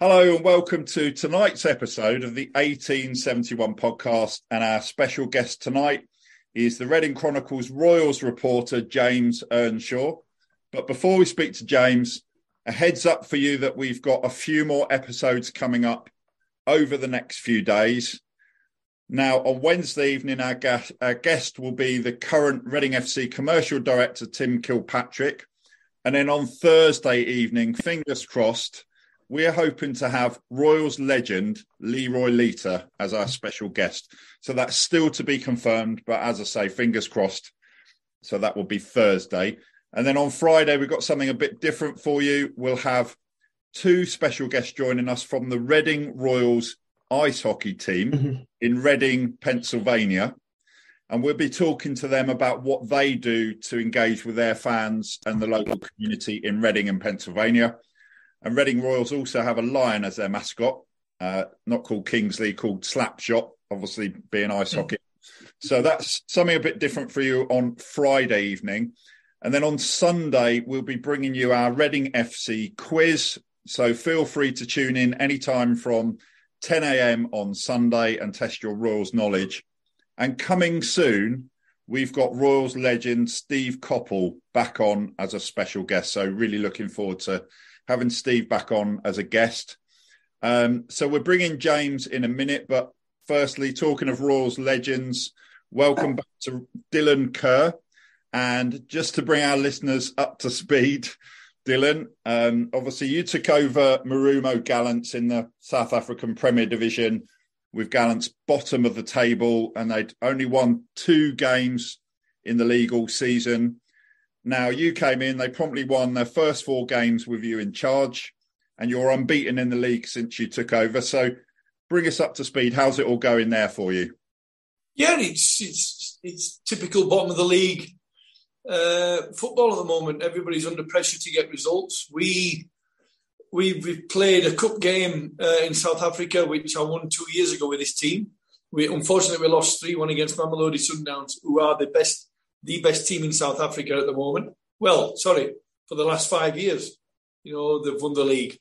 Hello and welcome to tonight's episode of the 1871 podcast. And our special guest tonight is the Reading Chronicles Royals reporter, James Earnshaw. But before we speak to James, a heads up for you that we've got a few more episodes coming up over the next few days. Now, on Wednesday evening, our guest, our guest will be the current Reading FC commercial director, Tim Kilpatrick. And then on Thursday evening, fingers crossed, we're hoping to have Royals legend Leroy Lita as our special guest. So that's still to be confirmed. But as I say, fingers crossed. So that will be Thursday. And then on Friday, we've got something a bit different for you. We'll have two special guests joining us from the Reading Royals ice hockey team mm-hmm. in Reading, Pennsylvania. And we'll be talking to them about what they do to engage with their fans and the local community in Reading and Pennsylvania. And Reading Royals also have a lion as their mascot, uh, not called Kingsley, called Slapshot, obviously being ice hockey. Mm. So that's something a bit different for you on Friday evening. And then on Sunday, we'll be bringing you our Reading FC quiz. So feel free to tune in anytime from 10 a.m. on Sunday and test your Royals knowledge. And coming soon, we've got Royals legend Steve Coppell back on as a special guest. So really looking forward to having Steve back on as a guest. Um, so we're bringing James in a minute, but firstly, talking of Royals legends, welcome back to Dylan Kerr. And just to bring our listeners up to speed, Dylan, um, obviously you took over Marumo Gallants in the South African Premier Division with Gallants bottom of the table, and they'd only won two games in the league all season. Now you came in, they promptly won their first four games with you in charge, and you're unbeaten in the league since you took over. So bring us up to speed. How's it all going there for you? Yeah, it's it's it's typical bottom of the league uh, football at the moment. Everybody's under pressure to get results. We we've, we've played a cup game uh, in South Africa, which I won two years ago with this team. We unfortunately we lost three one against Mamelodi Sundowns, who are the best the best team in South Africa at the moment. Well, sorry, for the last five years, you know they've won the league.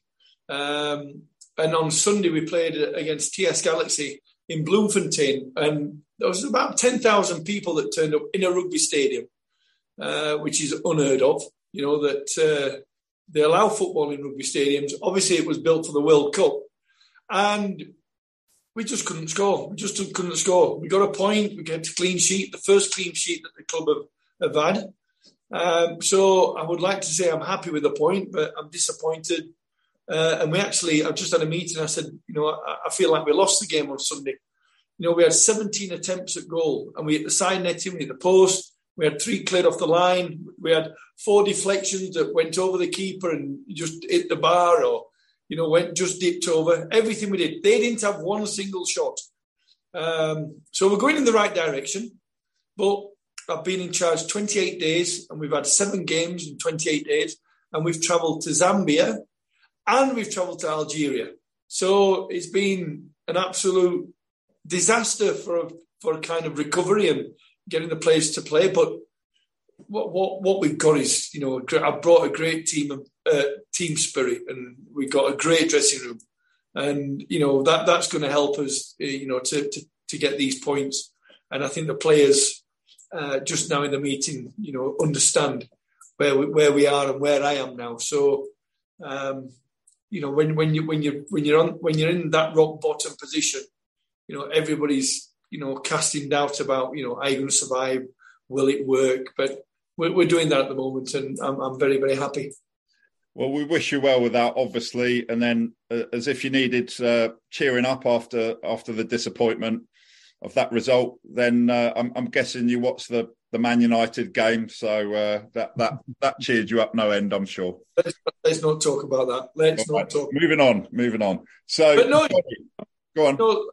Um, and on Sunday we played against TS Galaxy in Bloemfontein, and there was about ten thousand people that turned up in a rugby stadium uh, which is unheard of. You know that uh, they allow football in rugby stadiums. Obviously, it was built for the World Cup, and we just couldn't score. We just couldn't score. We got a point. We get a clean sheet, the first clean sheet that the club have, have had. Um, so I would like to say I'm happy with the point, but I'm disappointed. Uh, and we actually, I just had a meeting. I said, you know, I, I, feel like we lost the game on Sunday. You know, we had 17 attempts at goal, and we hit the side netting, we hit the post, we had three cleared off the line. We had four deflections that went over the keeper and just hit the bar or, you know, went just dipped over. Everything we did. They didn't have one single shot. Um, so we're going in the right direction. But I've been in charge 28 days and we've had seven games in 28 days. And we've travelled to Zambia and we've travelled to Algeria. So it's been an absolute disaster for for kind of recovery and getting the players to play. But what what what we've got is you know I've brought a great team uh, team spirit and we've got a great dressing room, and you know that that's going to help us uh, you know to, to to get these points. And I think the players uh, just now in the meeting you know understand where we, where we are and where I am now. So. Um, you know, when, when you when you when you're on when you're in that rock bottom position, you know, everybody's you know casting doubt about you know are you going to survive? Will it work? But we're, doing that at the moment, and I'm very very happy. Well, we wish you well with that, obviously, and then uh, as if you needed uh, cheering up after after the disappointment of that result, then uh, I'm, I'm, guessing you watched the the Man United game, so uh, that that that cheered you up no end, I'm sure. Let's, let's not talk about that. Let's not talk. Moving on, moving on. So, but no, go on. No,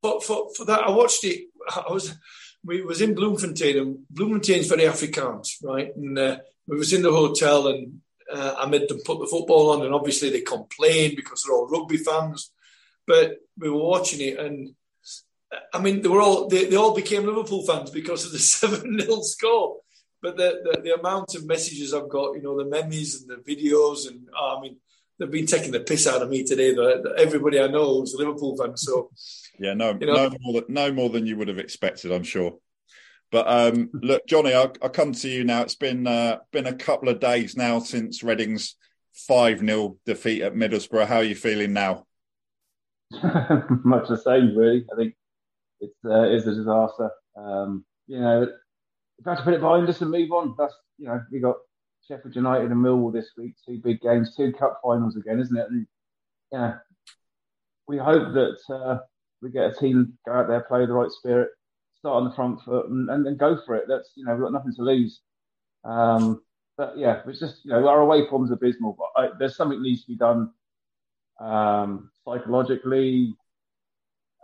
but for, for that, I watched it. I was we was in Bloemfontein, and Bloemfontein's very Afrikaans, right? And uh, we was in the hotel, and uh, I made them put the football on, and obviously they complained because they're all rugby fans. But we were watching it, and I mean, they were all they, they all became Liverpool fans because of the seven 0 score. But the, the, the amount of messages I've got, you know, the memes and the videos, and oh, I mean, they've been taking the piss out of me today. That everybody I know is a Liverpool fan. So yeah, no, you know, no more than no more than you would have expected, I'm sure. But um, look, Johnny, I'll, I'll, come to you now. It's been uh, been a couple of days now since Reading's five 0 defeat at Middlesbrough. How are you feeling now? Much the same, really. I think it's uh, is a disaster. Um, you know, we've had to put it behind us and move on. That's you know, we got Sheffield United and Millwall this week, two big games, two cup finals again, isn't it? And yeah, we hope that uh, we get a team go out there, play the right spirit, start on the front foot, and, and, and go for it. That's you know, we've got nothing to lose. Um, but yeah, it's just you know, our away form's abysmal, but I, there's something needs to be done um, psychologically,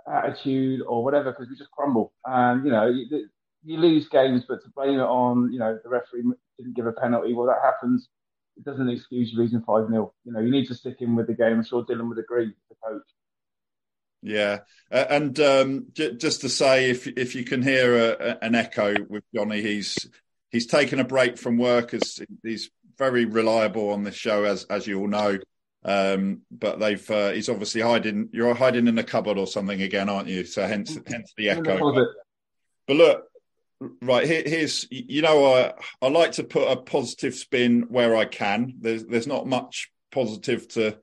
attitude or whatever because we just crumble. And you know, you, you, lose games, but to blame it on you know the referee didn't give a penalty, well that happens. It doesn't excuse you losing five 0 You know, you need to stick in with the game. I'm sure Dylan would agree, with the coach. Yeah, uh, and um, j- just to say, if if you can hear a, a, an echo with Johnny, he's he's taken a break from work as he's very reliable on this show, as as you all know. Um, but they've uh, he's obviously hiding. You're hiding in a cupboard or something again, aren't you? So hence hence the echo. But, but look, right here, here's you know I I like to put a positive spin where I can. There's there's not much positive to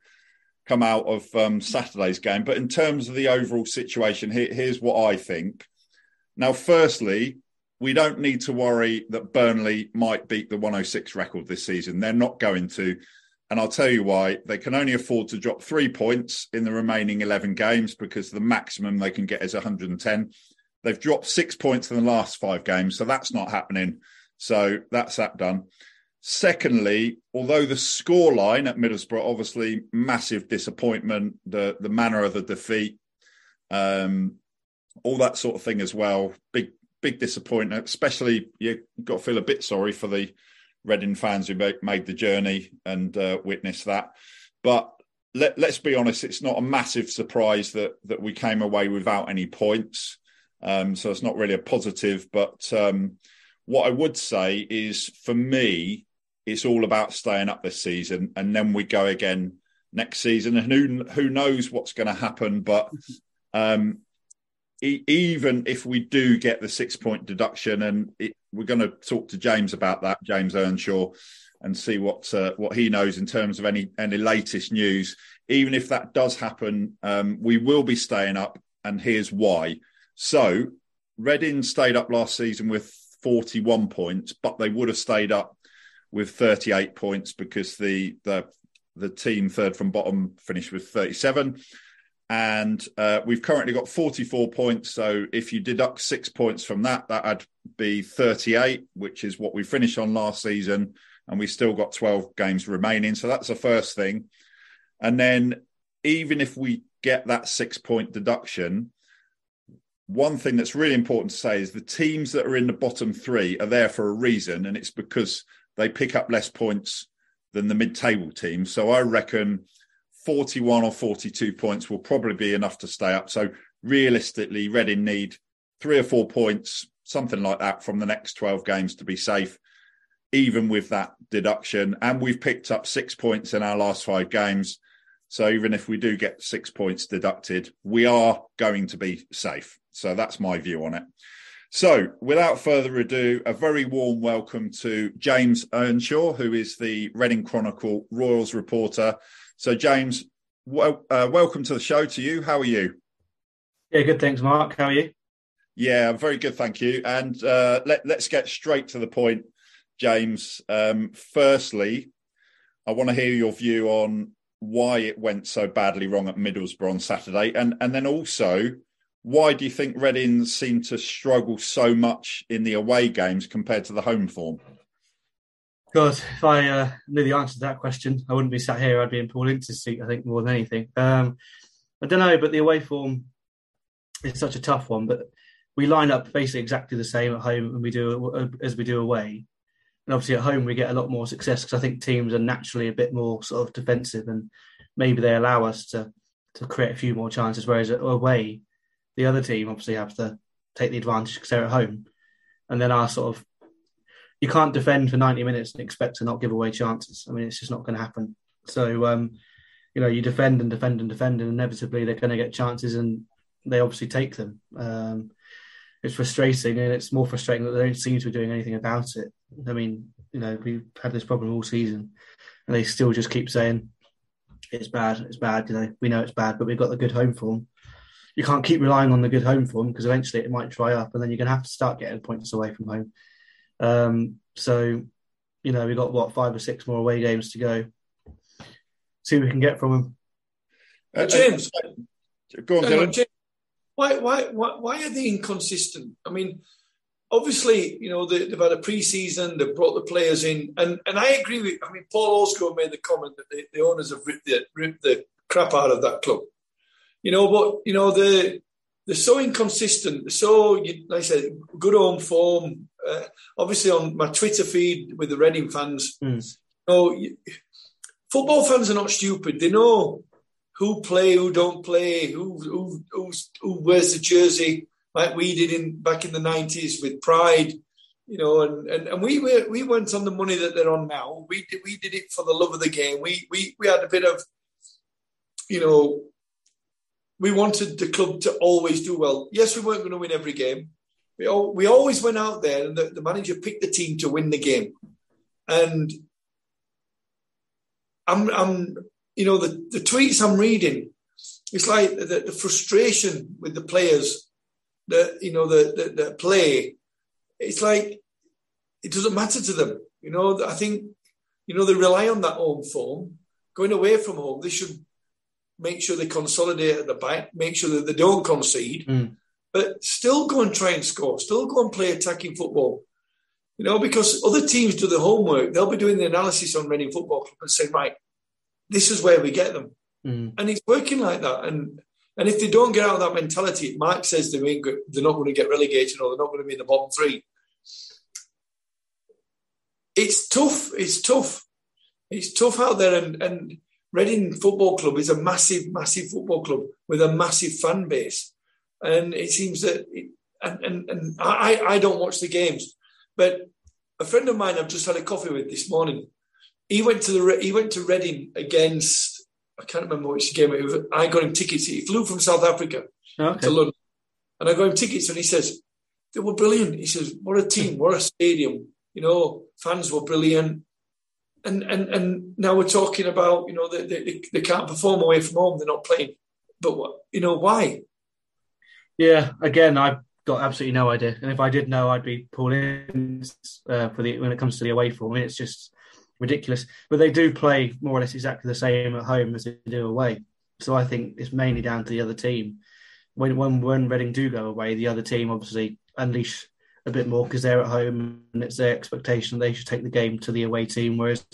come out of um, Saturday's game, but in terms of the overall situation, here, here's what I think. Now, firstly, we don't need to worry that Burnley might beat the 106 record this season. They're not going to. And I'll tell you why. They can only afford to drop three points in the remaining 11 games because the maximum they can get is 110. They've dropped six points in the last five games, so that's not happening. So that's that done. Secondly, although the scoreline at Middlesbrough, obviously massive disappointment, the the manner of the defeat, um, all that sort of thing as well. Big big disappointment, especially you've got to feel a bit sorry for the Reading fans who made the journey and uh, witnessed that. But let, us be honest, it's not a massive surprise that that we came away without any points. Um, so it's not really a positive. But um, what I would say is, for me, it's all about staying up this season, and then we go again next season. And who who knows what's going to happen? But um, even if we do get the six point deduction, and it, we're going to talk to James about that, James Earnshaw, and see what uh, what he knows in terms of any any latest news. Even if that does happen, um, we will be staying up, and here's why. So, Reading stayed up last season with 41 points, but they would have stayed up with 38 points because the the the team third from bottom finished with 37 and uh, we've currently got 44 points. So if you deduct six points from that, that'd be 38, which is what we finished on last season, and we still got 12 games remaining. So that's the first thing. And then even if we get that six point deduction, one thing that's really important to say is the teams that are in the bottom three are there for a reason, and it's because they pick up less points than the mid table teams. So I reckon 41 or 42 points will probably be enough to stay up. So realistically, Reading need three or four points, something like that, from the next 12 games to be safe, even with that deduction. And we've picked up six points in our last five games. So even if we do get six points deducted, we are going to be safe. So that's my view on it. So, without further ado, a very warm welcome to James Earnshaw, who is the Reading Chronicle Royals reporter. So, James, well, uh, welcome to the show to you. How are you? Yeah, good. Thanks, Mark. How are you? Yeah, I'm very good. Thank you. And uh, let, us get straight to the point, James. Um, firstly, I want to hear your view on why it went so badly wrong at Middlesbrough on Saturday, and and then also why do you think Reading seem to struggle so much in the away games compared to the home form? Because if I uh, knew the answer to that question, I wouldn't be sat here. I'd be in Paul Ince's seat, I think, more than anything. Um, I don't know, but the away form is such a tough one. But we line up basically exactly the same at home and we do as we do away. And obviously at home we get a lot more success because I think teams are naturally a bit more sort of defensive and maybe they allow us to to create a few more chances. Whereas away, the other team obviously have to take the advantage because they're at home, and then our sort of you can't defend for 90 minutes and expect to not give away chances. I mean, it's just not going to happen. So, um, you know, you defend and defend and defend, and inevitably they're going to get chances, and they obviously take them. Um, it's frustrating, and it's more frustrating that they don't seem to be doing anything about it. I mean, you know, we've had this problem all season, and they still just keep saying it's bad, it's bad. You know, we know it's bad, but we've got the good home form you can't keep relying on the good home form because eventually it might dry up, and then you're going to have to start getting points away from home. Um, so, you know, we've got what five or six more away games to go. See what we can get from them. Uh, uh James, go on, Dylan. James, why, why, why, why are they inconsistent? I mean, obviously, you know, they, have had a pre-season, they've brought the players in, and, and I agree with, I mean, Paul Osgood made the comment that the, the owners have ripped the, ripped the crap out of that club. You know, but you know the they're so inconsistent. They're So, like I said, good home form. Uh, obviously, on my Twitter feed with the Reading fans, mm. you know, football fans are not stupid. They know who play, who don't play, who who who wears the jersey, like we did in back in the nineties with Pride. You know, and, and, and we were, we went on the money that they're on now. We did, we did it for the love of the game. We we we had a bit of, you know, we wanted the club to always do well. Yes, we weren't going to win every game. We, all, we always went out there and the, the manager picked the team to win the game. And I'm, I'm you know, the, the tweets I'm reading, it's like the, the frustration with the players that, you know, the, the, the play. It's like it doesn't matter to them. You know, I think, you know, they rely on that home form. Going away from home, they should make sure they consolidate at the back, make sure that they don't concede, mm. but still go and try and score, still go and play attacking football. You know, because other teams do the homework, they'll be doing the analysis on Reading Football Club and saying, right, this is where we get them. Mm. And it's working like that. And and if they don't get out of that mentality, Mark says they ain't good, they're not going to get relegated or they're not going to be in the bottom three. It's tough. It's tough. It's tough out there. And, and Reading Football Club is a massive, massive football club with a massive fan base, and it seems that, it, and, and, and I, I don't watch the games, but a friend of mine I've just had a coffee with this morning. He went to the he went to Reading against I can't remember which game it was. I got him tickets. He flew from South Africa okay. to London, and I got him tickets, and he says they were brilliant. He says, "What a team! What a stadium! You know, fans were brilliant and and and now we're talking about you know they, they, they can't perform away from home they're not playing. But what you know why? Yeah again i've got absolutely no idea. And if i did know i'd be pulling uh, for the when it comes to the away form. I mean, it's just ridiculous. But they do play more or less exactly the same at home as they do away. So i think it's mainly down to the other team. When when when reading do go away the other team obviously unleash a bit more because they're at home and it's their expectation they should take the game to the away team. Whereas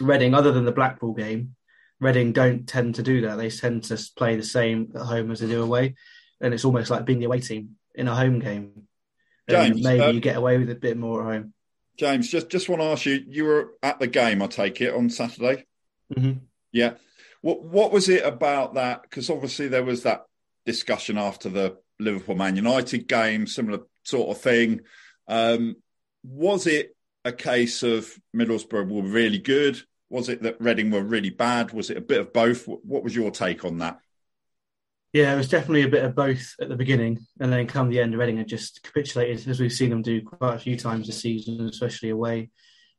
Reading, other than the Blackpool game, Reading don't tend to do that. They tend to play the same at home as they do away, and it's almost like being the away team in a home game. James, and maybe uh, you get away with a bit more at home. James, just just want to ask you: you were at the game, I take it, on Saturday. Mm-hmm. Yeah. What what was it about that? Because obviously there was that discussion after the Liverpool Man United game, similar sort of thing. Um, was it a case of Middlesbrough were really good? Was it that Reading were really bad? Was it a bit of both? What was your take on that? Yeah, it was definitely a bit of both at the beginning, and then come the end, Reading had just capitulated, as we've seen them do quite a few times this season, especially away.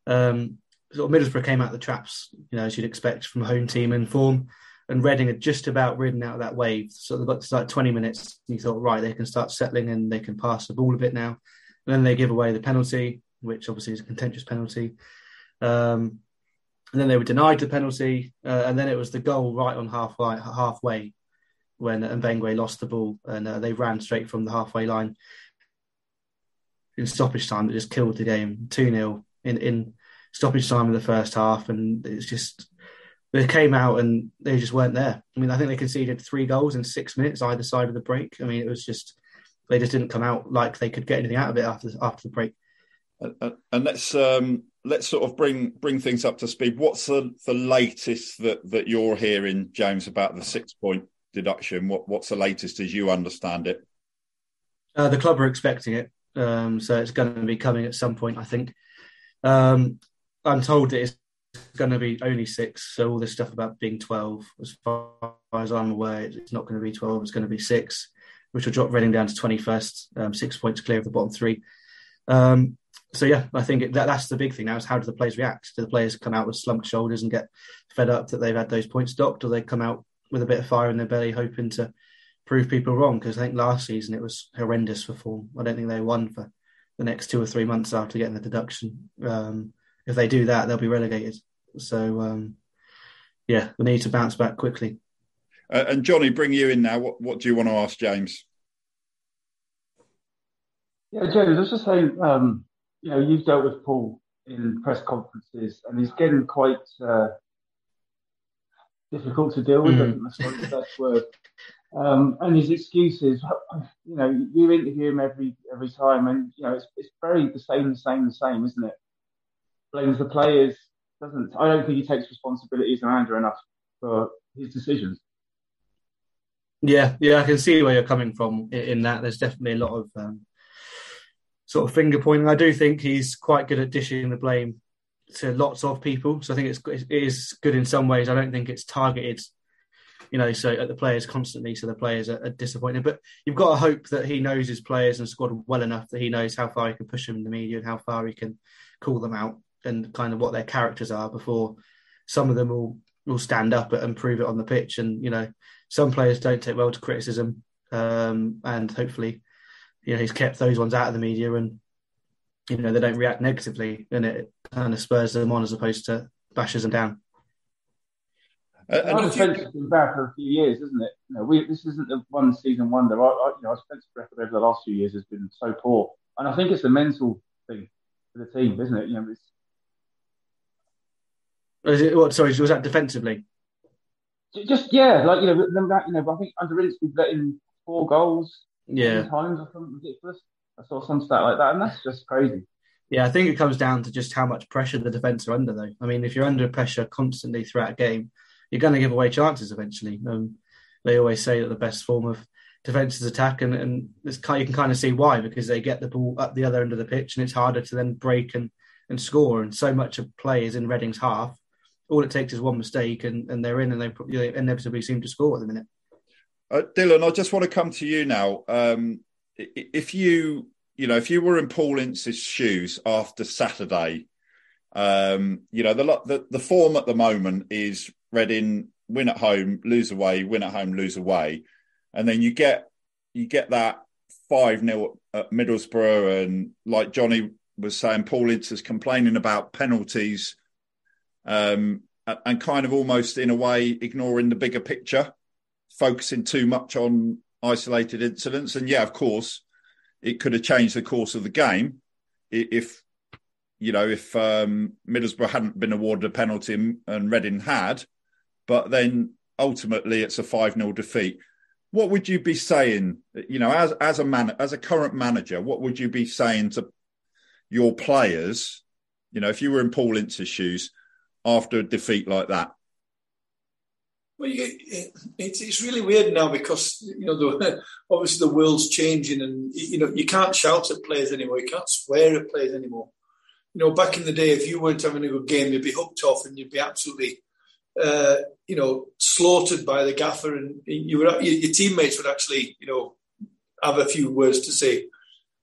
Um, sort of Middlesbrough came out of the traps, you know, as you'd expect from a home team in form, and Reading had just about ridden out of that wave. So they've got to like 20 minutes, and you thought, right, they can start settling and they can pass the ball a bit now. And then they give away the penalty, which obviously is a contentious penalty. Um, and then they were denied the penalty, uh, and then it was the goal right on halfway, halfway when Mbengue lost the ball and uh, they ran straight from the halfway line in stoppage time that just killed the game 2 0 in, in stoppage time in the first half. And it's just, they came out and they just weren't there. I mean, I think they conceded three goals in six minutes either side of the break. I mean, it was just, they just didn't come out like they could get anything out of it after after the break. And, and let's um, let's sort of bring bring things up to speed. What's the, the latest that, that you're hearing, James, about the six point deduction? What what's the latest as you understand it? Uh, the club are expecting it, um, so it's going to be coming at some point. I think. Um, I'm told that it's going to be only six. So all this stuff about being twelve, as far as I'm aware, it's not going to be twelve. It's going to be six, which will drop Reading down to twenty first, um, six points clear of the bottom three. Um, so yeah, I think it, that that's the big thing now is how do the players react? Do the players come out with slumped shoulders and get fed up that they've had those points docked, or they come out with a bit of fire in their belly, hoping to prove people wrong. Because I think last season it was horrendous for form. I don't think they won for the next two or three months after getting the deduction. Um, if they do that, they'll be relegated. So um, yeah, we need to bounce back quickly. Uh, and Johnny, bring you in now. What what do you want to ask James? Yeah, James, I was just saying, um, you know, you've dealt with Paul in press conferences, and he's getting quite uh, difficult to deal with. Mm. I think that's the best word. Um, and his excuses, you know, you interview him every every time, and you know, it's it's very the same, the same, the same, isn't it? Blames the players. Doesn't I don't think he takes responsibility as a manager enough for his decisions. Yeah, yeah, I can see where you're coming from in, in that. There's definitely a lot of um, sort of finger pointing. I do think he's quite good at dishing the blame to lots of people. So I think it's it is good in some ways. I don't think it's targeted, you know, so at the players constantly. So the players are, are disappointed. But you've got to hope that he knows his players and squad well enough that he knows how far he can push them in the media and how far he can call them out and kind of what their characters are before some of them will will stand up and prove it on the pitch. And you know, some players don't take well to criticism, um, and hopefully, you know, he's kept those ones out of the media and you know they don't react negatively, and it kind of spurs them on as opposed to bashes them down. Uh, and defence has been bad for a few years, isn't it? You know, we, this isn't the one season wonder. I, I, you know, our defensive record over the last few years has been so poor, and I think it's a mental thing for the team, isn't it? You know, it's, is it what? Sorry, was that defensively? Just yeah, like you know, that you know, I think under Ince we've let in four goals. Yeah, times or something ridiculous. I saw some stat like that, and that's just crazy. Yeah, I think it comes down to just how much pressure the defence are under, though. I mean, if you're under pressure constantly throughout a game, you're going to give away chances eventually. Um, they always say that the best form of defence is attack, and, and you can kind of see why because they get the ball at the other end of the pitch, and it's harder to then break and, and score. And so much of play is in Reading's half. All it takes is one mistake, and, and they're in, and they know, inevitably seem to score at the minute. Uh, Dylan, I just want to come to you now. Um, if you you know if you were in Paul Ince's shoes after Saturday, um, you know the, the the form at the moment is Reading win at home, lose away, win at home, lose away, and then you get you get that five 0 at Middlesbrough, and like Johnny was saying, Paul Ince is complaining about penalties, um, and kind of almost in a way ignoring the bigger picture, focusing too much on isolated incidents. And yeah, of course, it could have changed the course of the game if you know if um, Middlesbrough hadn't been awarded a penalty and Reading had. But then ultimately, it's a five 0 defeat. What would you be saying? You know, as as a man, as a current manager, what would you be saying to your players? You know, if you were in Paul Ince's shoes after a defeat like that. Well, you, it, it's it's really weird now because you know the, obviously the world's changing, and you know you can't shout at players anymore. You can't swear at players anymore. You know, back in the day, if you weren't having a good game, you'd be hooked off, and you'd be absolutely, uh, you know, slaughtered by the gaffer, and you would your teammates would actually, you know, have a few words to say.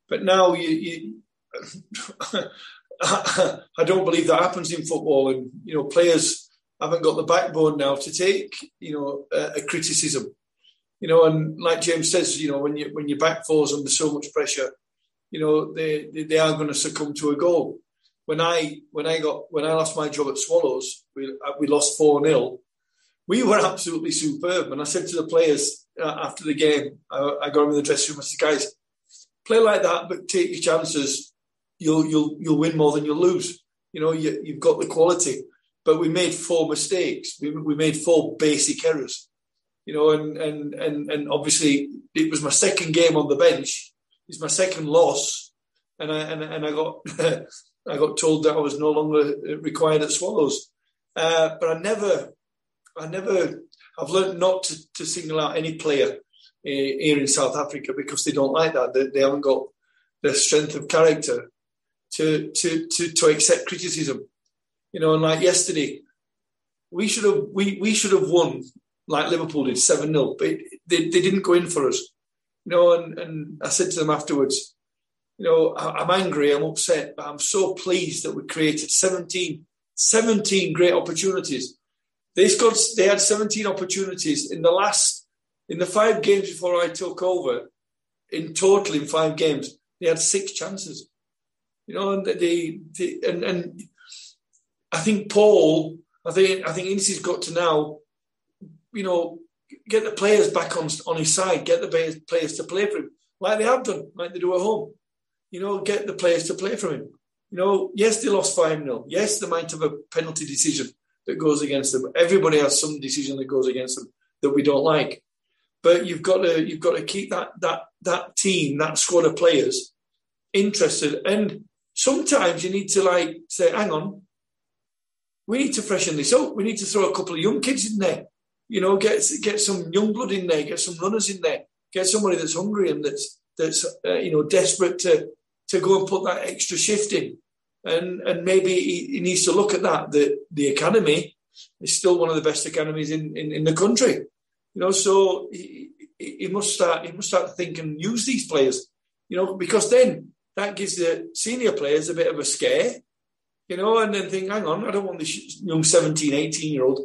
But now you, you I don't believe that happens in football, and you know, players haven't got the backbone now to take, you know, a, a, criticism. You know, and like James says, you know, when you when your back falls under so much pressure, you know, they they, they are going to succumb to a goal. When I when I got when I lost my job at Swallows, we we lost four 0 We were absolutely superb, and I said to the players uh, after the game, I, I got them in the dressing room. I said, "Guys, play like that, but take your chances. You'll you'll you'll win more than you'll lose. You know, you, you've got the quality." but we made four mistakes. We, we made four basic errors, you know, and, and, and, and obviously it was my second game on the bench. It's my second loss. And I, and, and I got, I got told that I was no longer required at Swallows. Uh, but I never, I never, I've learned not to, to single out any player uh, here in South Africa because they don't like that. They, they haven't got the strength of character to, to, to, to accept criticism. You know, and like yesterday, we should have we, we should have won like Liverpool did seven 0 but they, they didn't go in for us. You know, and, and I said to them afterwards, you know, I'm angry, I'm upset, but I'm so pleased that we created 17, 17 great opportunities. They scored, they had 17 opportunities in the last, in the five games before I took over, in total in five games, they had six chances. You know, and they, they and, and I think Paul, I think I think Ince's got to now, you know, get the players back on on his side, get the players to play for him, like they have done, like they do at home. You know, get the players to play for him. You know, yes, they lost 5 0. Yes, they might have a penalty decision that goes against them. Everybody has some decision that goes against them that we don't like. But you've got to you've got to keep that that that team, that squad of players interested. And sometimes you need to like say, hang on, we need to freshen this up. We need to throw a couple of young kids in there. You know, get get some young blood in there, get some runners in there, get somebody that's hungry and that's that's uh, you know desperate to to go and put that extra shift in. And and maybe he, he, needs to look at that. The the academy is still one of the best academies in, in, in the country. You know, so he, he must start he must start to think and use these players. You know, because then that gives the senior players a bit of a scare you know, and then think, hang on, I don't want this young 17, 18 year old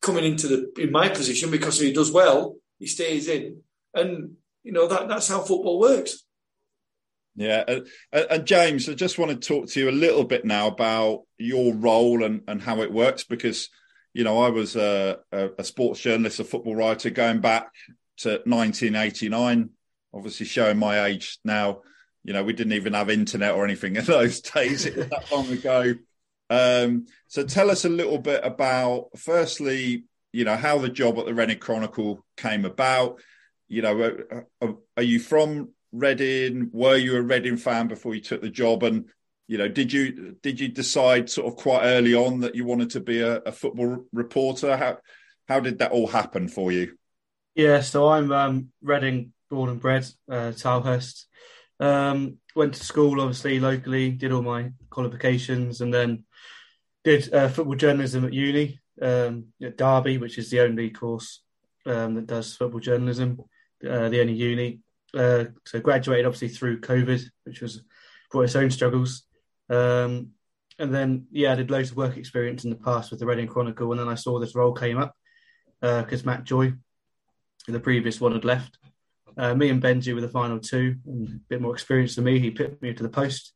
coming into the in my position because if he does well, he stays in. And, you know, that that's how football works. Yeah. Uh, and James, I just want to talk to you a little bit now about your role and, and how it works because, you know, I was a, a, a sports journalist, a football writer going back to 1989, obviously showing my age now you know, we didn't even have internet or anything in those days. It was that long ago. Um, so tell us a little bit about, firstly, you know, how the job at the Reading Chronicle came about. You know, are, uh, uh, are you from Reading? Were you a Reading fan before you took the job? And you know, did you did you decide sort of quite early on that you wanted to be a, a football reporter? How how did that all happen for you? Yeah, so I'm um, Reading born and bred, uh, Tilehurst. Um, went to school, obviously, locally, did all my qualifications, and then did uh, football journalism at uni um, at Derby, which is the only course um, that does football journalism, uh, the only uni. Uh, so graduated obviously through COVID, which was brought its own struggles. Um, and then, yeah, I did loads of work experience in the past with the Reading Chronicle, and then I saw this role came up because uh, Matt Joy, the previous one, had left. Uh, me and Benji were the final two, and a bit more experience than me. He picked me to the post,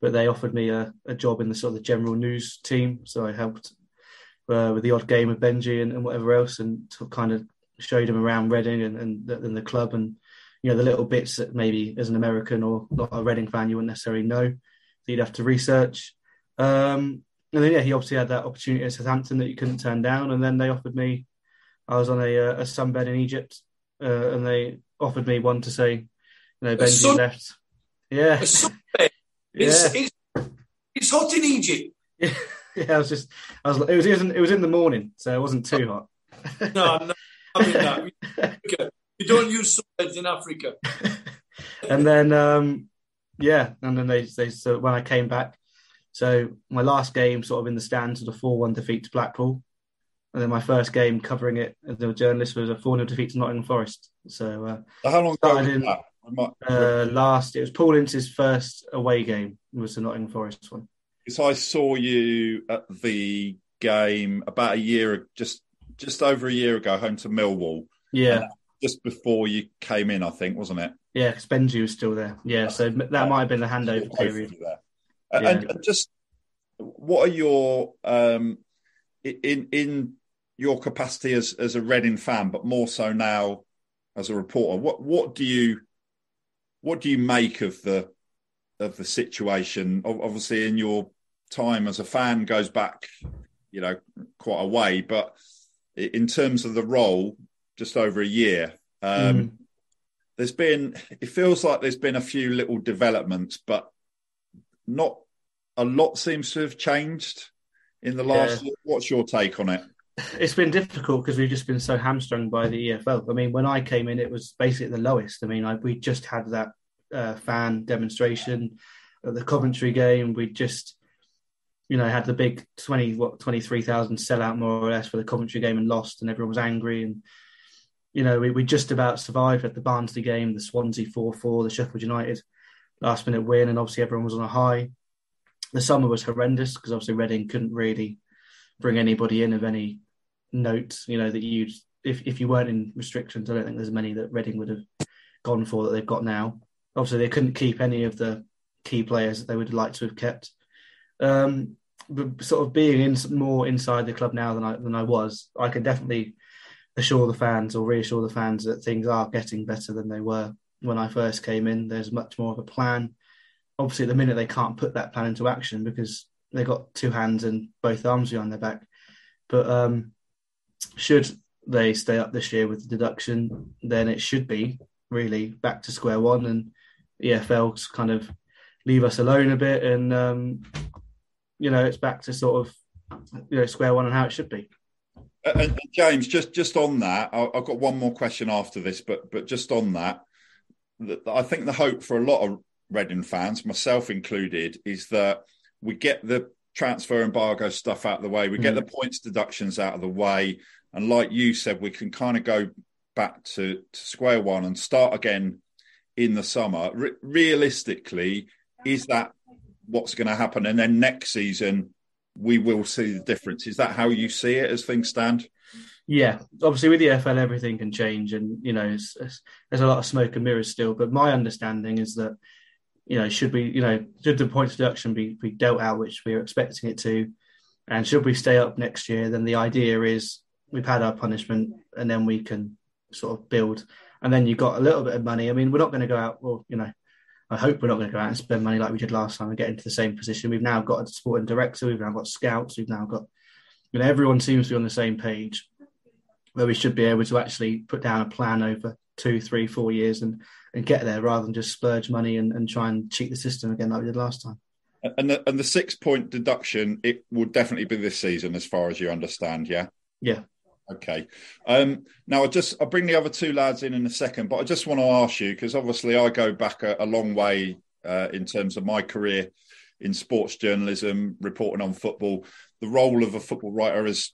but they offered me a, a job in the sort of the general news team. So I helped uh, with the odd game with Benji and, and whatever else, and kind of showed him around Reading and, and, and the club, and you know the little bits that maybe as an American or not a Reading fan you wouldn't necessarily know that you'd have to research. Um, and then yeah, he obviously had that opportunity at Southampton that you couldn't turn down, and then they offered me. I was on a, a sunbed in Egypt, uh, and they offered me one to say, you know, Benji sun, left. Yeah. It's, it's, it's, hot in Egypt. Yeah. yeah, I was just, I was, it was, it was, in, it was in the morning, so it wasn't too hot. no, no, I mean that. You don't use subheads in Africa. and then, um, yeah, and then they, they so when I came back, so my last game sort of in the stands was a 4 1 defeat to Blackpool. And then my first game covering it as a journalist was a 4 0 defeat to Nottingham Forest. So, uh, so how long ago was in, that? Uh, last, it was Paul Ince's first away game was the Nottingham Forest one. Because I saw you at the game about a year, just just over a year ago, home to Millwall. Yeah, just before you came in, I think, wasn't it? Yeah, because Benji was still there. Yeah, so that might have been the handover period. There. Yeah. And, and, just what are your um, in in your capacity as as a Reading fan, but more so now as a reporter? What what do you what do you make of the of the situation? Obviously, in your time as a fan goes back, you know, quite a way. But in terms of the role, just over a year, um, mm. there's been. It feels like there's been a few little developments, but not a lot seems to have changed in the last. Yeah. What's your take on it? It's been difficult because we've just been so hamstrung by the EFL. I mean, when I came in, it was basically the lowest. I mean, I, we just had that uh, fan demonstration at the Coventry game. We just, you know, had the big twenty what twenty three thousand sellout more or less for the Coventry game and lost, and everyone was angry. And you know, we, we just about survived at the Barnsley game, the Swansea four four, the Sheffield United last minute win, and obviously everyone was on a high. The summer was horrendous because obviously Reading couldn't really bring anybody in of any note, you know, that you'd if if you weren't in restrictions, I don't think there's many that Reading would have gone for that they've got now. Obviously, they couldn't keep any of the key players that they would like to have kept. Um, but sort of being in more inside the club now than I than I was, I can definitely assure the fans or reassure the fans that things are getting better than they were when I first came in. There's much more of a plan. Obviously, at the minute they can't put that plan into action because they've got two hands and both arms behind their back. But um, should they stay up this year with the deduction, then it should be really back to square one, and EFL kind of leave us alone a bit, and um, you know it's back to sort of you know square one and how it should be. And James, just just on that, I've got one more question after this, but but just on that, I think the hope for a lot of Reading fans, myself included, is that we get the transfer embargo stuff out of the way. We get mm. the points deductions out of the way. And like you said, we can kind of go back to, to square one and start again in the summer. Re- realistically, is that what's going to happen? And then next season, we will see the difference. Is that how you see it as things stand? Yeah, obviously with the FL, everything can change, and you know, it's, it's, there's a lot of smoke and mirrors still. But my understanding is that you know, should we, you know, should the points deduction be, be dealt out, which we are expecting it to, and should we stay up next year, then the idea is we've had our punishment and then we can sort of build. And then you've got a little bit of money. I mean, we're not going to go out, well, you know, I hope we're not going to go out and spend money like we did last time and get into the same position. We've now got a sporting director, we've now got scouts, we've now got, you know, everyone seems to be on the same page where we should be able to actually put down a plan over two, three, four years and and get there rather than just splurge money and, and try and cheat the system again like we did last time. And the, and the six point deduction, it will definitely be this season, as far as you understand. Yeah. Yeah. Okay. Um, now I just I'll bring the other two lads in in a second, but I just want to ask you because obviously I go back a, a long way uh, in terms of my career in sports journalism, reporting on football. The role of a football writer is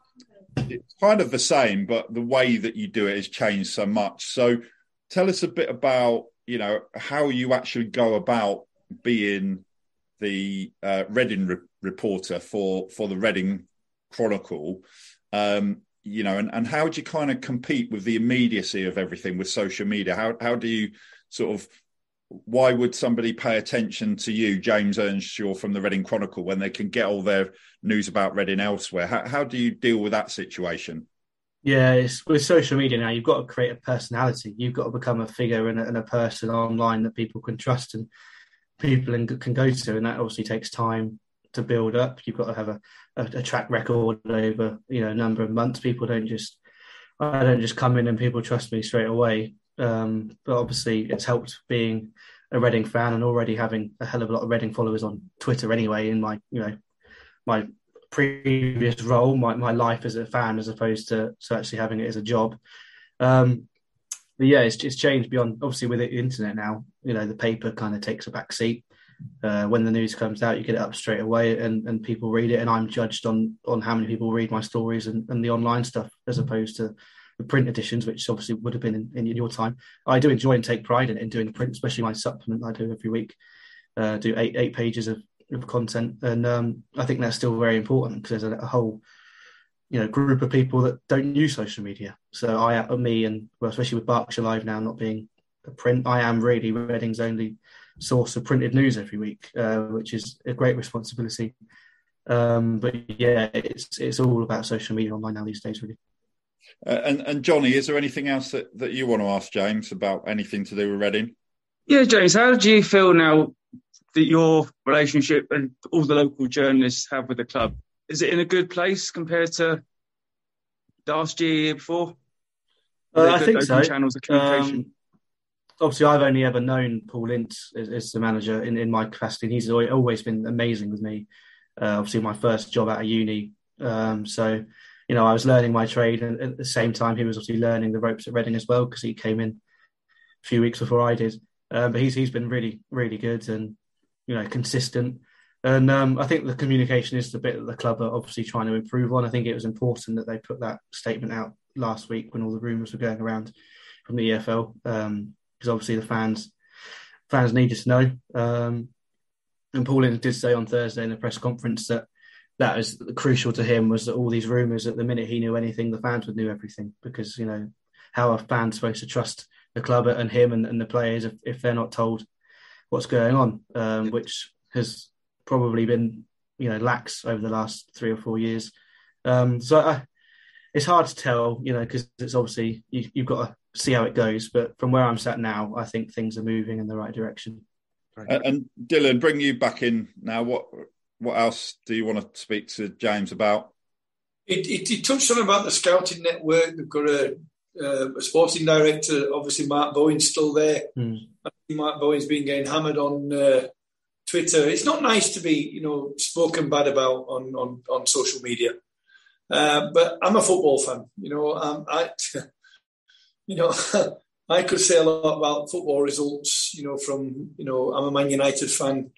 it's kind of the same, but the way that you do it has changed so much. So tell us a bit about you know how you actually go about being the uh, Reading re- reporter for for the Reading Chronicle. Um, you know, and, and how do you kind of compete with the immediacy of everything with social media? How how do you sort of why would somebody pay attention to you, James Earnshaw from the Reading Chronicle, when they can get all their news about Reading elsewhere? How, how do you deal with that situation? Yeah, it's with social media now. You've got to create a personality. You've got to become a figure and a, and a person online that people can trust and people can go to, and that obviously takes time to build up. You've got to have a, a, a track record over you know a number of months. People don't just I don't just come in and people trust me straight away. Um, but obviously, it's helped being a Reading fan and already having a hell of a lot of Reading followers on Twitter anyway. In my you know my previous role, my, my life as a fan, as opposed to, to actually having it as a job. Um, but yeah, it's, it's changed beyond obviously with the internet now. You know, the paper kind of takes a back seat. Uh, when the news comes out, you get it up straight away, and, and people read it. And I'm judged on on how many people read my stories and, and the online stuff, as opposed to the print editions, which obviously would have been in, in your time. I do enjoy and take pride in, in doing print, especially my supplement I do every week. Uh, do eight eight pages of, of content, and um, I think that's still very important because there's a, a, whole you know group of people that don't use social media. So I, uh, me, and well, especially with Berkshire Live now not being a print, I am really Reading's only source of printed news every week, uh, which is a great responsibility. Um, but yeah, it's it's all about social media online now these days, really. Uh, and, and Johnny, is there anything else that, that you want to ask James about anything to do with Reading? Yeah, James, how do you feel now that your relationship and all the local journalists have with the club? Is it in a good place compared to last year, year before? Uh, I think so. Channels of communication. Um, obviously, I've only ever known Paul Ince as, as, the manager in, in my capacity. And he's always been amazing with me. Uh, obviously, my first job out of uni. Um, so you know, I was learning my trade, and at the same time, he was obviously learning the ropes at Reading as well because he came in a few weeks before I did. Um, but he's he's been really really good and you know consistent. And um, I think the communication is the bit that the club are obviously trying to improve on. I think it was important that they put that statement out last week when all the rumours were going around from the EFL, because um, obviously the fans fans needed to know. Um, and Paul did say on Thursday in the press conference that that was crucial to him was that all these rumours at the minute he knew anything, the fans would know everything because you know how are fans supposed to trust the club and him and, and the players if, if they're not told what's going on, um, which has probably been you know lax over the last three or four years. Um, so I, it's hard to tell, you know, because it's obviously you, you've got to see how it goes. But from where I'm sat now, I think things are moving in the right direction. And, and Dylan, bring you back in now. What what else do you want to speak to James about? It, it, it touched on about the scouting network. They've got a, uh, a sporting director. Obviously, Mark Bowen's still there. Mm. Mark Bowen's been getting hammered on uh, Twitter. It's not nice to be, you know, spoken bad about on on, on social media. Uh, but I'm a football fan. You know, um, I, you know, I could say a lot about football results. You know, from you know, I'm a Man United fan.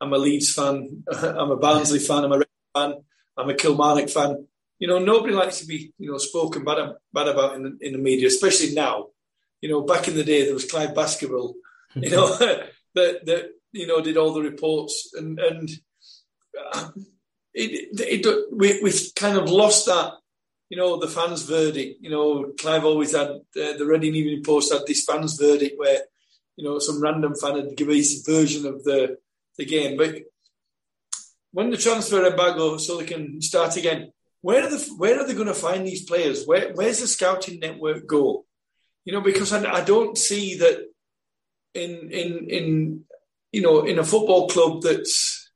I'm a Leeds fan. I'm a Barnsley fan. I'm a Red fan. I'm a Kilmarnock fan. You know, nobody likes to be, you know, spoken bad, bad about in the, in the media, especially now. You know, back in the day, there was Clive Baskerville, you know, that, that, you know, did all the reports. And, and uh, it, it, we, we've kind of lost that, you know, the fans' verdict. You know, Clive always had, uh, the Reading Evening Post had this fans' verdict where, you know, some random fan had given his version of the, the game. But when the transfer embargo, so they can start again, where are the where are they going to find these players? Where where's the scouting network go? You know, because I, I don't see that in in in you know in a football club that's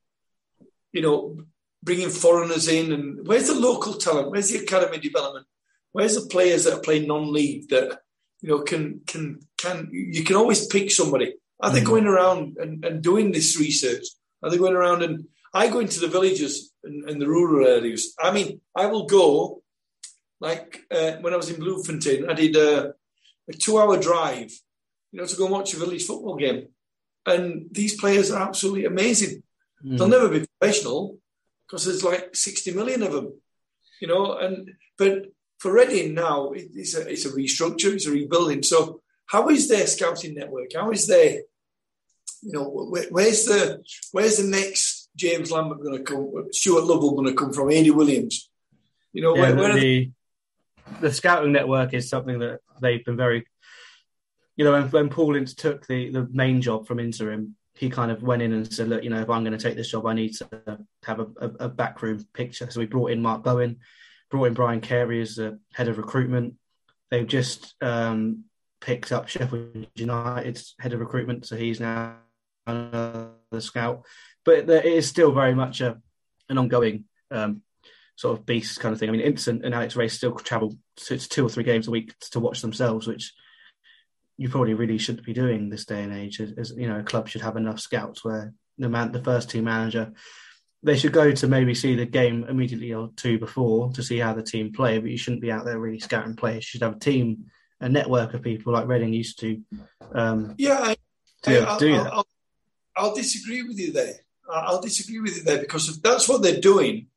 you know bringing foreigners in and where's the local talent? Where's the academy development? Where's the players that are playing non-league that you know can can can you can always pick somebody are they mm. going around and, and doing this research? Are they going around and I go into the villages and, and the rural areas. I mean, I will go like uh, when I was in Bloemfontein, I did a, a two-hour drive, you know, to go and watch a village football game, and these players are absolutely amazing. Mm. They'll never be professional because there's like 60 million of them, you know. And but for Reading now, it, it's a it's a restructure, it's a rebuilding. So how is their scouting network? How is their you know, where, where's the where's the next James Lambert going to come? Stuart Lovell going to come from? Andy Williams? You know, yeah, where, where the, the scouting network is something that they've been very. You know, when, when Paul Ince took the, the main job from interim, he kind of went in and said, "Look, you know, if I'm going to take this job, I need to have a, a, a backroom picture." So we brought in Mark Bowen, brought in Brian Carey as the head of recruitment. They've just um, picked up Sheffield United's head of recruitment, so he's now the scout, but it is still very much a an ongoing um, sort of beast kind of thing. I mean, Instant and Alex Rae still travel to two or three games a week to watch themselves, which you probably really shouldn't be doing this day and age. As, as you know, a club should have enough scouts where the man, the first team manager, they should go to maybe see the game immediately or two before to see how the team play. But you shouldn't be out there really scouting players. You should have a team, a network of people like Reading used to. Um, yeah, I, to I, do I'll, that. I'll, I'll disagree with you there. I'll disagree with you there because if that's what they're doing,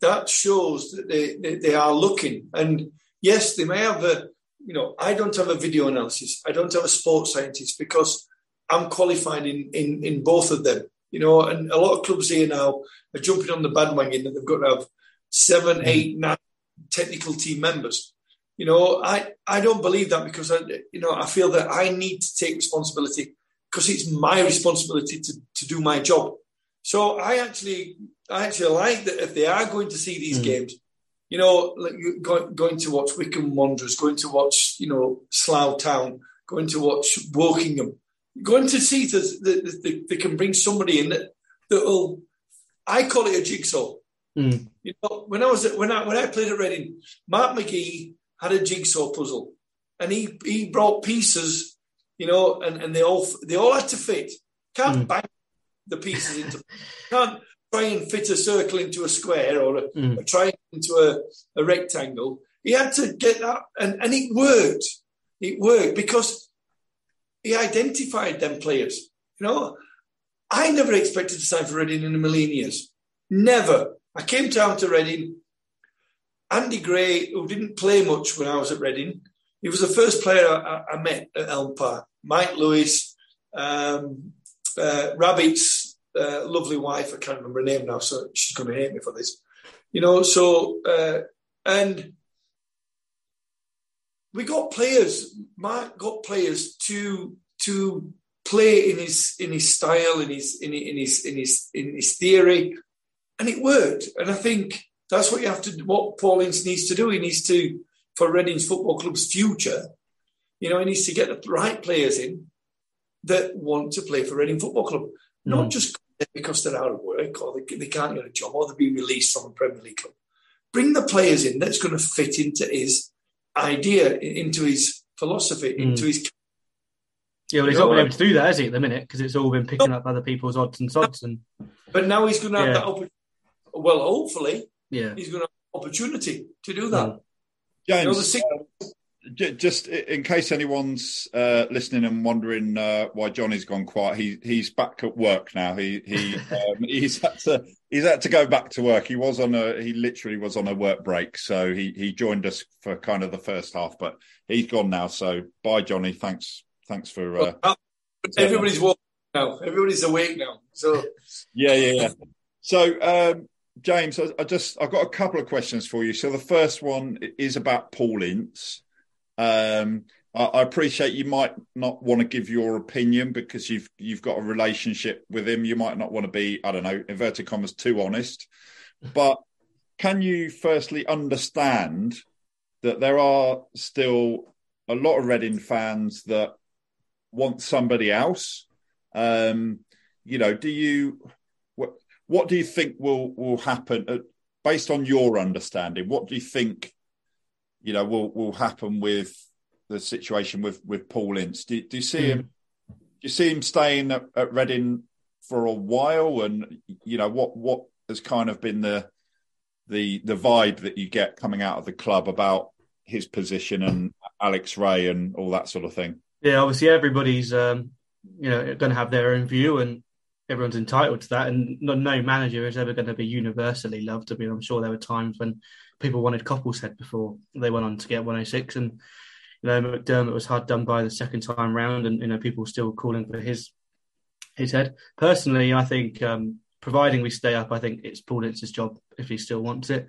that shows that they, they, they are looking. And yes, they may have a, you know, I don't have a video analysis. I don't have a sports scientist because I'm qualified in, in, in both of them. You know, and a lot of clubs here now are jumping on the bandwagon that they've got to have seven, eight, nine technical team members. You know, I, I don't believe that because I, you know, I feel that I need to take responsibility because it's my responsibility to, to do my job. So I actually, I actually like that if they are going to see these Mm. games, you know, like you- go, going to watch Wycombe Wanderers, going to watch, you know, Slough Town, going to watch Wokingham, going to see that, that, that they can bring somebody in that that will. I call it a jigsaw. Mm. You know, when I was at, when I when I played at Reading, Mark McGee had a jigsaw puzzle, and he he brought pieces, you know, and, and they all they all had to fit. Can't bang the pieces into. Can't try and fit a circle into a square or a, Mm. a triangle into a, a rectangle. He had to get that, and and it worked. It worked because he identified them players. You know, I never expected to sign for Reading in a million years. Never. I came down to Reading. Andy Gray, who didn't play much when I was at Reading, he was the first player I, I met at Elm Park. Mike Lewis, um, uh, Rabbit's uh, lovely wife, I can't remember her name now, so she's going to hate me for this. You know, so, uh, and we got players. Mark got players to to play in his in his style, in his in his in his in his, in his theory, and it worked. And I think that's what you have to. What Paul Ince needs to do, he needs to for Reading's Football Club's future. You know, he needs to get the right players in that want to play for Reading Football Club, not Mm. just because they're out of work or they, they can't get a job or they've been released from a Premier League club. Bring the players in that's going to fit into his idea, into his philosophy, Mm. into his Yeah, well, he's No, not been I- able to do that, has he, at the minute? Because it's all been picking up other people's odds and sods. And But now he's going to have Yeah. that opportunity. Well, hopefully, yeah, he's going to have opportunity to do that. Mm. You know, the six- J- Just in case anyone's uh, listening and wondering uh, why Johnny's gone quiet, he he's back at work now. He he um, he's had to he's had to go back to work. He was on a he literally was on a work break, so he he joined us for kind of the first half, but he's gone now. So bye, Johnny. Thanks thanks for uh, everybody's walking now. Everybody's awake now. So yeah yeah yeah. So um, James, I, I just I've got a couple of questions for you. So the first one is about Paul Ince. Um, I, I appreciate you might not want to give your opinion because you've you've got a relationship with him. You might not want to be, I don't know, inverted commas, too honest. But can you firstly understand that there are still a lot of Reading fans that want somebody else? Um, you know, do you what what do you think will will happen uh, based on your understanding? What do you think you know will will happen with the situation with with Paul Ince? Do, do you see him? Do you see him staying at, at Reading for a while? And you know what what has kind of been the the the vibe that you get coming out of the club about his position and Alex Rae and all that sort of thing. yeah. Obviously, everybody's um, you know going to have their own view, and everyone's entitled to that. And no, no manager is ever going to be universally loved. I mean, I'm sure there were times when people wanted Coppell's head before they went on to get 106, and you know McDermott was hard done by the second time round, and you know people still calling for his his head. Personally, I think um, providing we stay up, I think it's Paul Ince's job if he still wants it.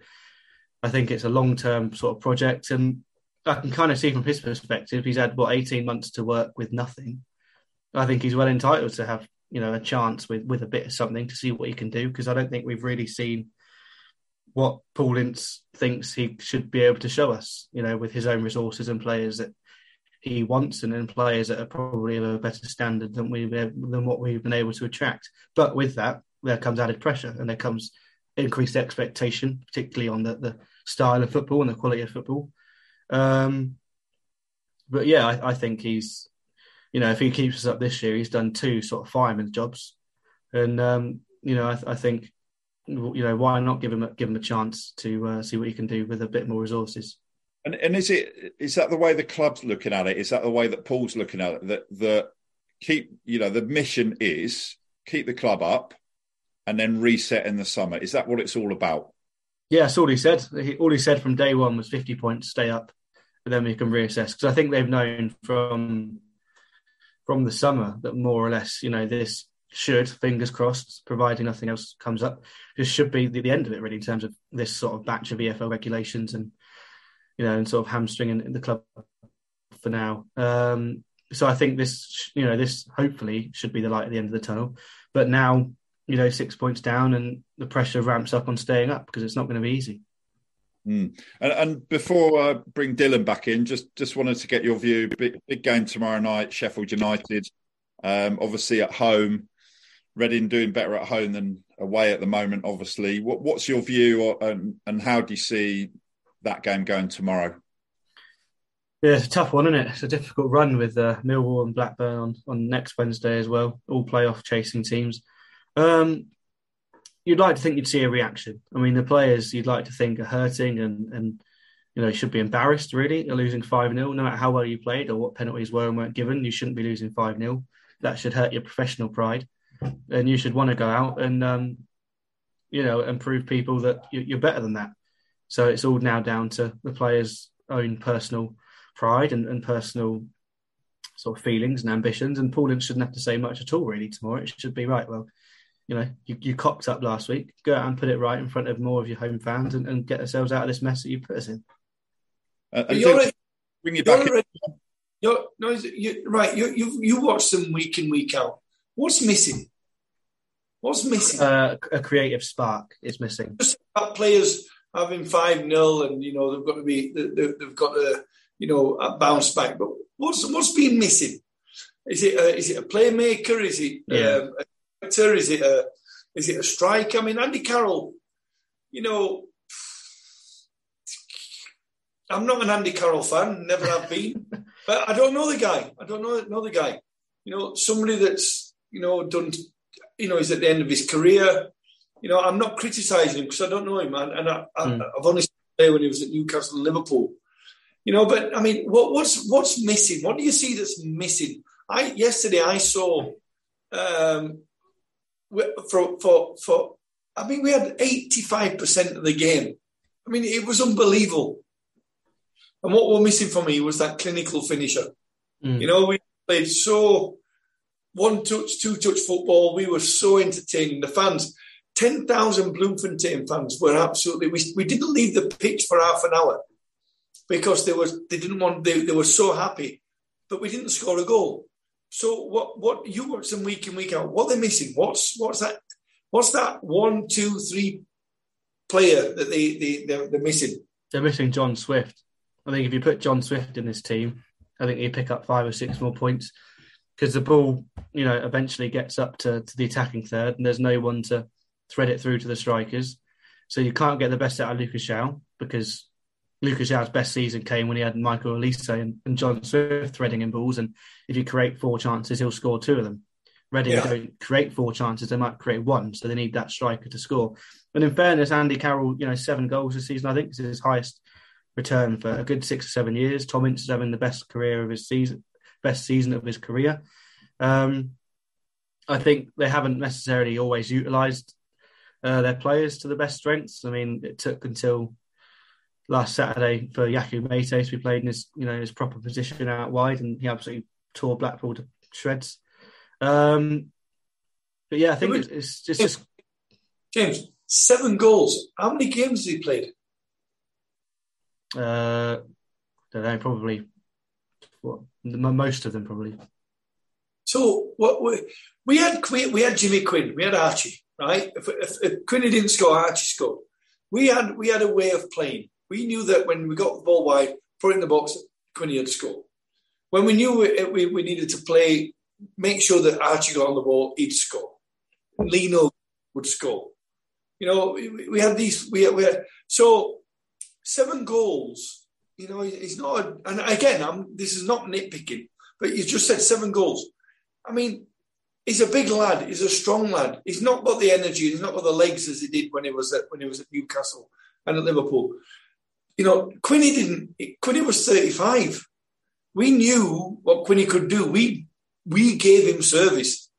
I think it's a long term sort of project, and I can kind of see from his perspective, he's had what 18 months to work with nothing. I think he's well entitled to have you know a chance with with a bit of something to see what he can do because I don't think we've really seen what Paul Ince thinks he should be able to show us. You know, with his own resources and players that he wants, and then players that are probably of a better standard than we than what we've been able to attract. But with that, there comes added pressure, and there comes increased expectation, particularly on the, the style of football and the quality of football. Um, but yeah, I, I think he's, you know, if he keeps us up this year, he's done two sort of fireman jobs, and um, you know, I, I think you know, why not give him a, give him a chance to uh, see what he can do with a bit more resources? And, and is it is that the way the club's looking at it? Is that the way that Paul's looking at it? That that keep you know the mission is keep the club up and then reset in the summer. Is that what it's all about? Yeah, that's all he said. He, all he said from day one was 50 points, stay up, and then we can reassess. Because I think they've known from from the summer that more or less, you know, this should, fingers crossed, providing nothing else comes up, this should be the, the end of it, really, in terms of this sort of batch of EFL regulations and, you know, and sort of hamstringing the club for now. Um, so I think this, you know, this hopefully should be the light at the end of the tunnel. But now, you know, six points down and the pressure ramps up on staying up because it's not going to be easy. Mm. And, and, before I bring Dylan back in, just just wanted to get your view. Big, big game tomorrow night, Sheffield United. Um, obviously at home, Reading doing better at home than away at the moment. Obviously, what, what's your view and and how do you see that game going tomorrow? Yeah, it's a tough one, isn't it? It's a difficult run with uh, Millwall and Blackburn on, on next Wednesday as well. All playoff chasing teams. Um, you'd like to think you'd see a reaction. I mean, the players you'd like to think are hurting and and you know should be embarrassed. Really, they're losing five 0 No matter how well you played or what penalties were and weren't given, you shouldn't be losing five 0 That should hurt your professional pride, and you should want to go out and um, you know and prove people that you're better than that. So it's all now down to the players' own personal pride and, and personal sort of feelings and ambitions. And Paul shouldn't have to say much at all really tomorrow. It should be right. Well, you know, you, you cocked up last week. Go out and put it right in front of more of your home fans and, and get ourselves out of this mess that you put us in. Uh, you're, bring you back. You're, you're, no, you right. You, you you watch them week in week out. What's missing? What's missing? Uh, a creative spark is missing. Just players having five 0 and you know they've got to be they've got to you know, bounce back. But what's what's been missing? Is it a, is it a playmaker? Is it yeah. um, a actor? Is it a is it a strike? I mean, Andy Carroll. You know, I'm not an Andy Carroll fan. Never have been. but I don't know the guy. I don't know know the guy. You know, somebody that's you know done. You know, he's at the end of his career. You know, I'm not criticising him because I don't know him, man. And I, mm. I, have only seen him when he was at Newcastle and Liverpool. You know, but I mean, what, what's what's missing? What do you see that's missing? I yesterday I saw um, for for for. I mean, we had eighty five percent of the game. I mean, it was unbelievable. And what were missing for me was that clinical finisher. Mm. You know, we played so one touch, two touch football. We were so entertaining. The fans, 10,000 Bloemfontein fans were absolutely, we, we didn't leave the pitch for half an hour because they was they didn't want they, they were so happy, but we didn't score a goal. So what what you watch them week in week out? What they're missing? What's what's that? What's that one, two, three player that they, they they're, they're missing? They're missing John Swift. I think if you put John Swift in this team, I think he'd pick up five or six more points because the ball, you know, eventually gets up to, to the attacking third, and there's no one to thread it through to the strikers. So you can't get the best out of Lucas João because Lucas João's best season came when he had Michael Olise and, and, John Swift threading in balls. And if you create four chances, he'll score two of them. Reading yeah. don't create four chances, they might create one. So they need that striker to score. And in fairness, Andy Carroll, you know, seven goals this season, I think is his highest return for a good six or seven years. Tom Ince is having the best career of his season, best season of his career. Um, I think they haven't necessarily always utilised uh, their players to the best strengths. I mean, it took until last Saturday for Yakou Meite to be played in his you know his proper position out wide, and he absolutely tore Blackpool to shreds. Um, but yeah, I think it's, it's just James seven goals. How many games has he played? Uh, don't know, probably what most of them probably. So what we, we had we had Jimmy Quinn, we had Archie, right? If, if, if Quinn didn't score, Archie scored. We had we had a way of playing we knew that when we got the ball wide, put in the box, Quinny had score. When we knew we, we, we, needed to play, make sure that Archie got on the ball, he'd score. Lino would score. You know, we, we had these, we had, we had, so seven goals, you know, he's not, a, and again, I'm, this is not nitpicking, but you just said seven goals. I mean, he's a big lad. He's a strong lad. He's not got the energy. He's not got the legs as he did when he was at when he was at Newcastle and at Liverpool. You know, Quinny didn't. Quinny was thirty-five. We knew what Quinny could do. We we gave him service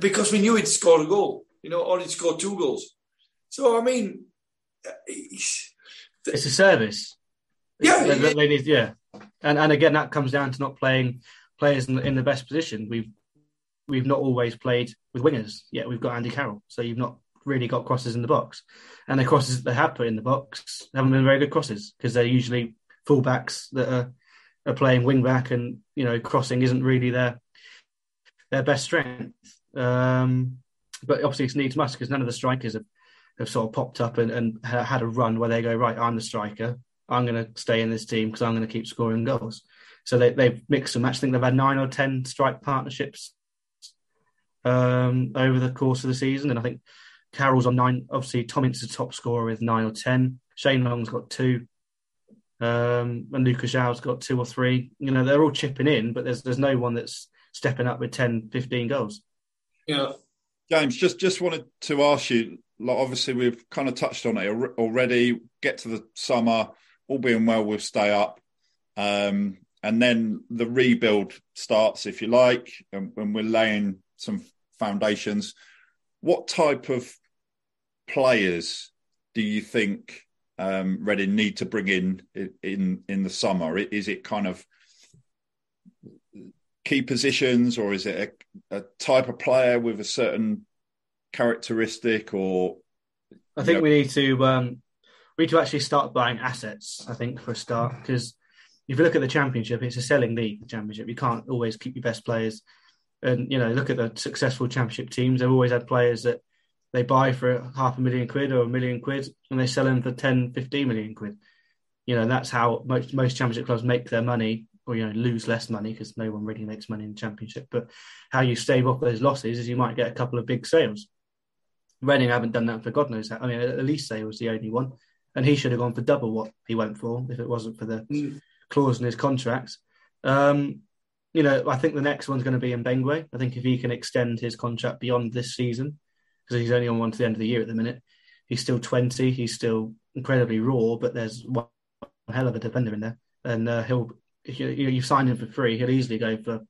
because we knew he'd score a goal. You know, or he'd score two goals. So I mean, uh, it's a service. Yeah, they, they need, yeah, and and again that comes down to not playing players in, in the best position. We've we've not always played with wingers. Yet we've got Andy Carroll, so you've not really got crosses in the box. And the crosses they have put in the box haven't been very good crosses because they're usually fullbacks that are, are playing wing back, and you know crossing isn't really their their best strength. Um, but obviously it's needs must because none of the strikers have, have sort of popped up and, and had a run where they go right. I'm the striker. I'm going to stay in this team because I'm going to keep scoring goals. So they, they've mixed and matched. I think they've had nine or ten strike partnerships um, over the course of the season, and I think Carroll's on nine. Obviously, Tom Ince's the top scorer with nine or ten. Shane Long's got two, um, and Lucas João's got two or three. You know, they're all chipping in, but there's there's no one that's stepping up with 10, 15 goals. Yeah, James, just just wanted to ask you. Like, obviously, we've kind of touched on it already. Get to the summer, all being well, we'll stay up. Um, and then the rebuild starts, if you like, and, and we're laying some foundations. What type of players do you think um, Reading need to bring in in in the summer? Is it kind of key positions, or is it a, a type of player with a certain characteristic? Or I think know? we need to um, we need to actually start buying assets. I think for a start, because if you look at the championship, it's a selling league. The championship, you can't always keep your best players and you know, look at the successful championship teams. They've always had players that they buy for half a million quid or a million quid, and they sell them for 10, 15 million quid. You know, that's how most most championship clubs make their money, or you know, lose less money because no one really makes money in the championship. But how you stave off those losses is you might get a couple of big sales. Reading haven't done that for God knows how. I mean, Olise was the only one, and he should have gone for double what he went for if it wasn't for the mm. clause in his contract. Um, you know, I think the next one's going to be Mbengue. I think if he can extend his contract beyond this season, because he's only on one to the end of the year at the minute, he's still 20. He's still incredibly raw, but there's one hell of a defender in there. And uh, he'll, if you, you, signed him for free, he'll easily go for a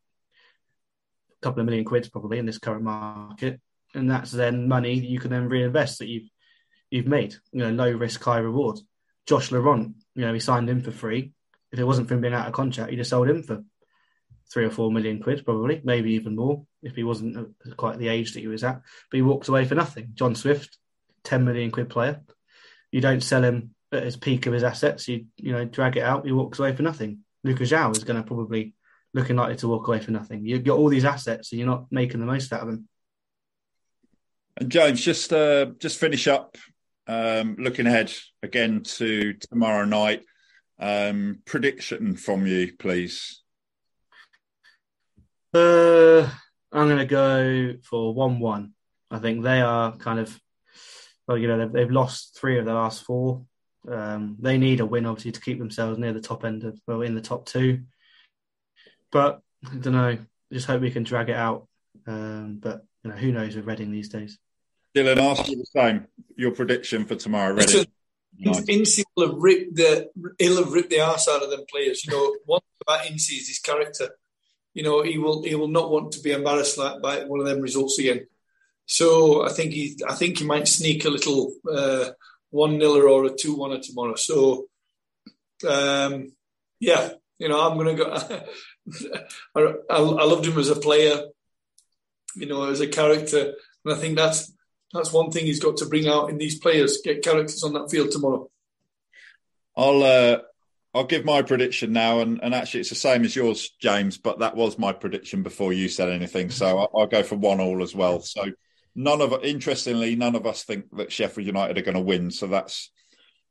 couple of million quids probably in this current market. And that's then money you can then reinvest that you've you've made. You know, low risk, high reward. Josh Laurent, you know, he signed him for free. If it wasn't for him being out of contract, he just sold him for three or four million quid, probably, maybe even more if he wasn't quite the age that he was at. But he walked away for nothing. John Swift, 10 million quid player. You don't sell him at his peak of his assets. You you know drag it out. He walks away for nothing. Lucas João is going to probably looking likely to walk away for nothing. You've got all these assets and you're not making the most out of them. And James, just uh, just finish up. Um, looking ahead again to tomorrow night. Um, prediction from you, please. Uh, I'm going to go for one-one. I think they are kind of, well, you know, they've, they've lost three of the last four. Um, they need a win, obviously, to keep themselves near the top end of, well, in the top two. But I don't know. Just hope we can drag it out. Um, but you know, who knows with Reading these days. Dylan, ask you the same. Your prediction for tomorrow, Reading. Ince will have ripped the he'll have ripped the arse out of them players. You know, one about Ince is his character you know, he will he will not want to be embarrassed like, by one of them results again. So I think he I think he might sneak a little uh, one niller or a two one tomorrow. So um, yeah, you know, I'm to go. I, I, I loved him as a player, you know, as a character, and I think that's that's one thing he's got to bring out in these players. Get characters on that field tomorrow. I'll uh, I'll give my prediction now, and, and actually it's the same as yours, James. But that was my prediction before you said anything, so I'll, I'll go for one all as well. So none of interestingly, none of us think that Sheffield United are going to win. So that's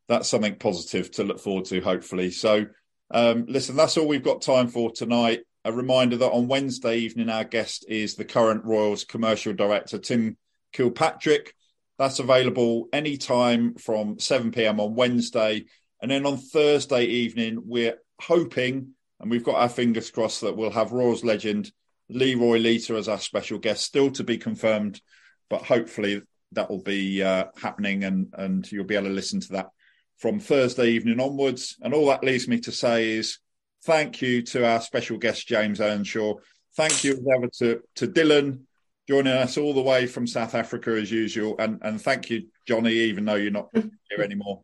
that's something positive to look forward to, hopefully. So um, listen, that's all we've got time for tonight. A reminder that on Wednesday evening, our guest is the current Royals commercial director, Tim Kilpatrick. That's available anytime from 7 p.m. on Wednesday. And then on Thursday evening, we're hoping, and we've got our fingers crossed, that we'll have Royals legend Leroy Lita as our special guest, still to be confirmed, but hopefully that will be uh, happening and, and you'll be able to listen to that from Thursday evening onwards. And all that leaves me to say is thank you to our special guest, James Earnshaw. Thank you as ever to, to Dylan joining us all the way from South Africa as usual. And, and thank you, Johnny, even though you're not here anymore.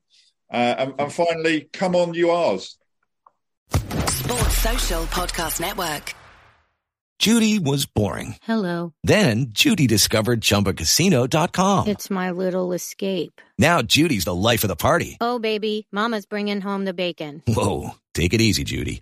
Uh, and, and finally, come on, you Rs. Sports Social Podcast Network. Judy was boring. Hello. Then Judy discovered ChumbaCasino.com. It's my little escape. Now Judy's the life of the party. Oh, baby, Mama's bringing home the bacon. Whoa, take it easy, Judy.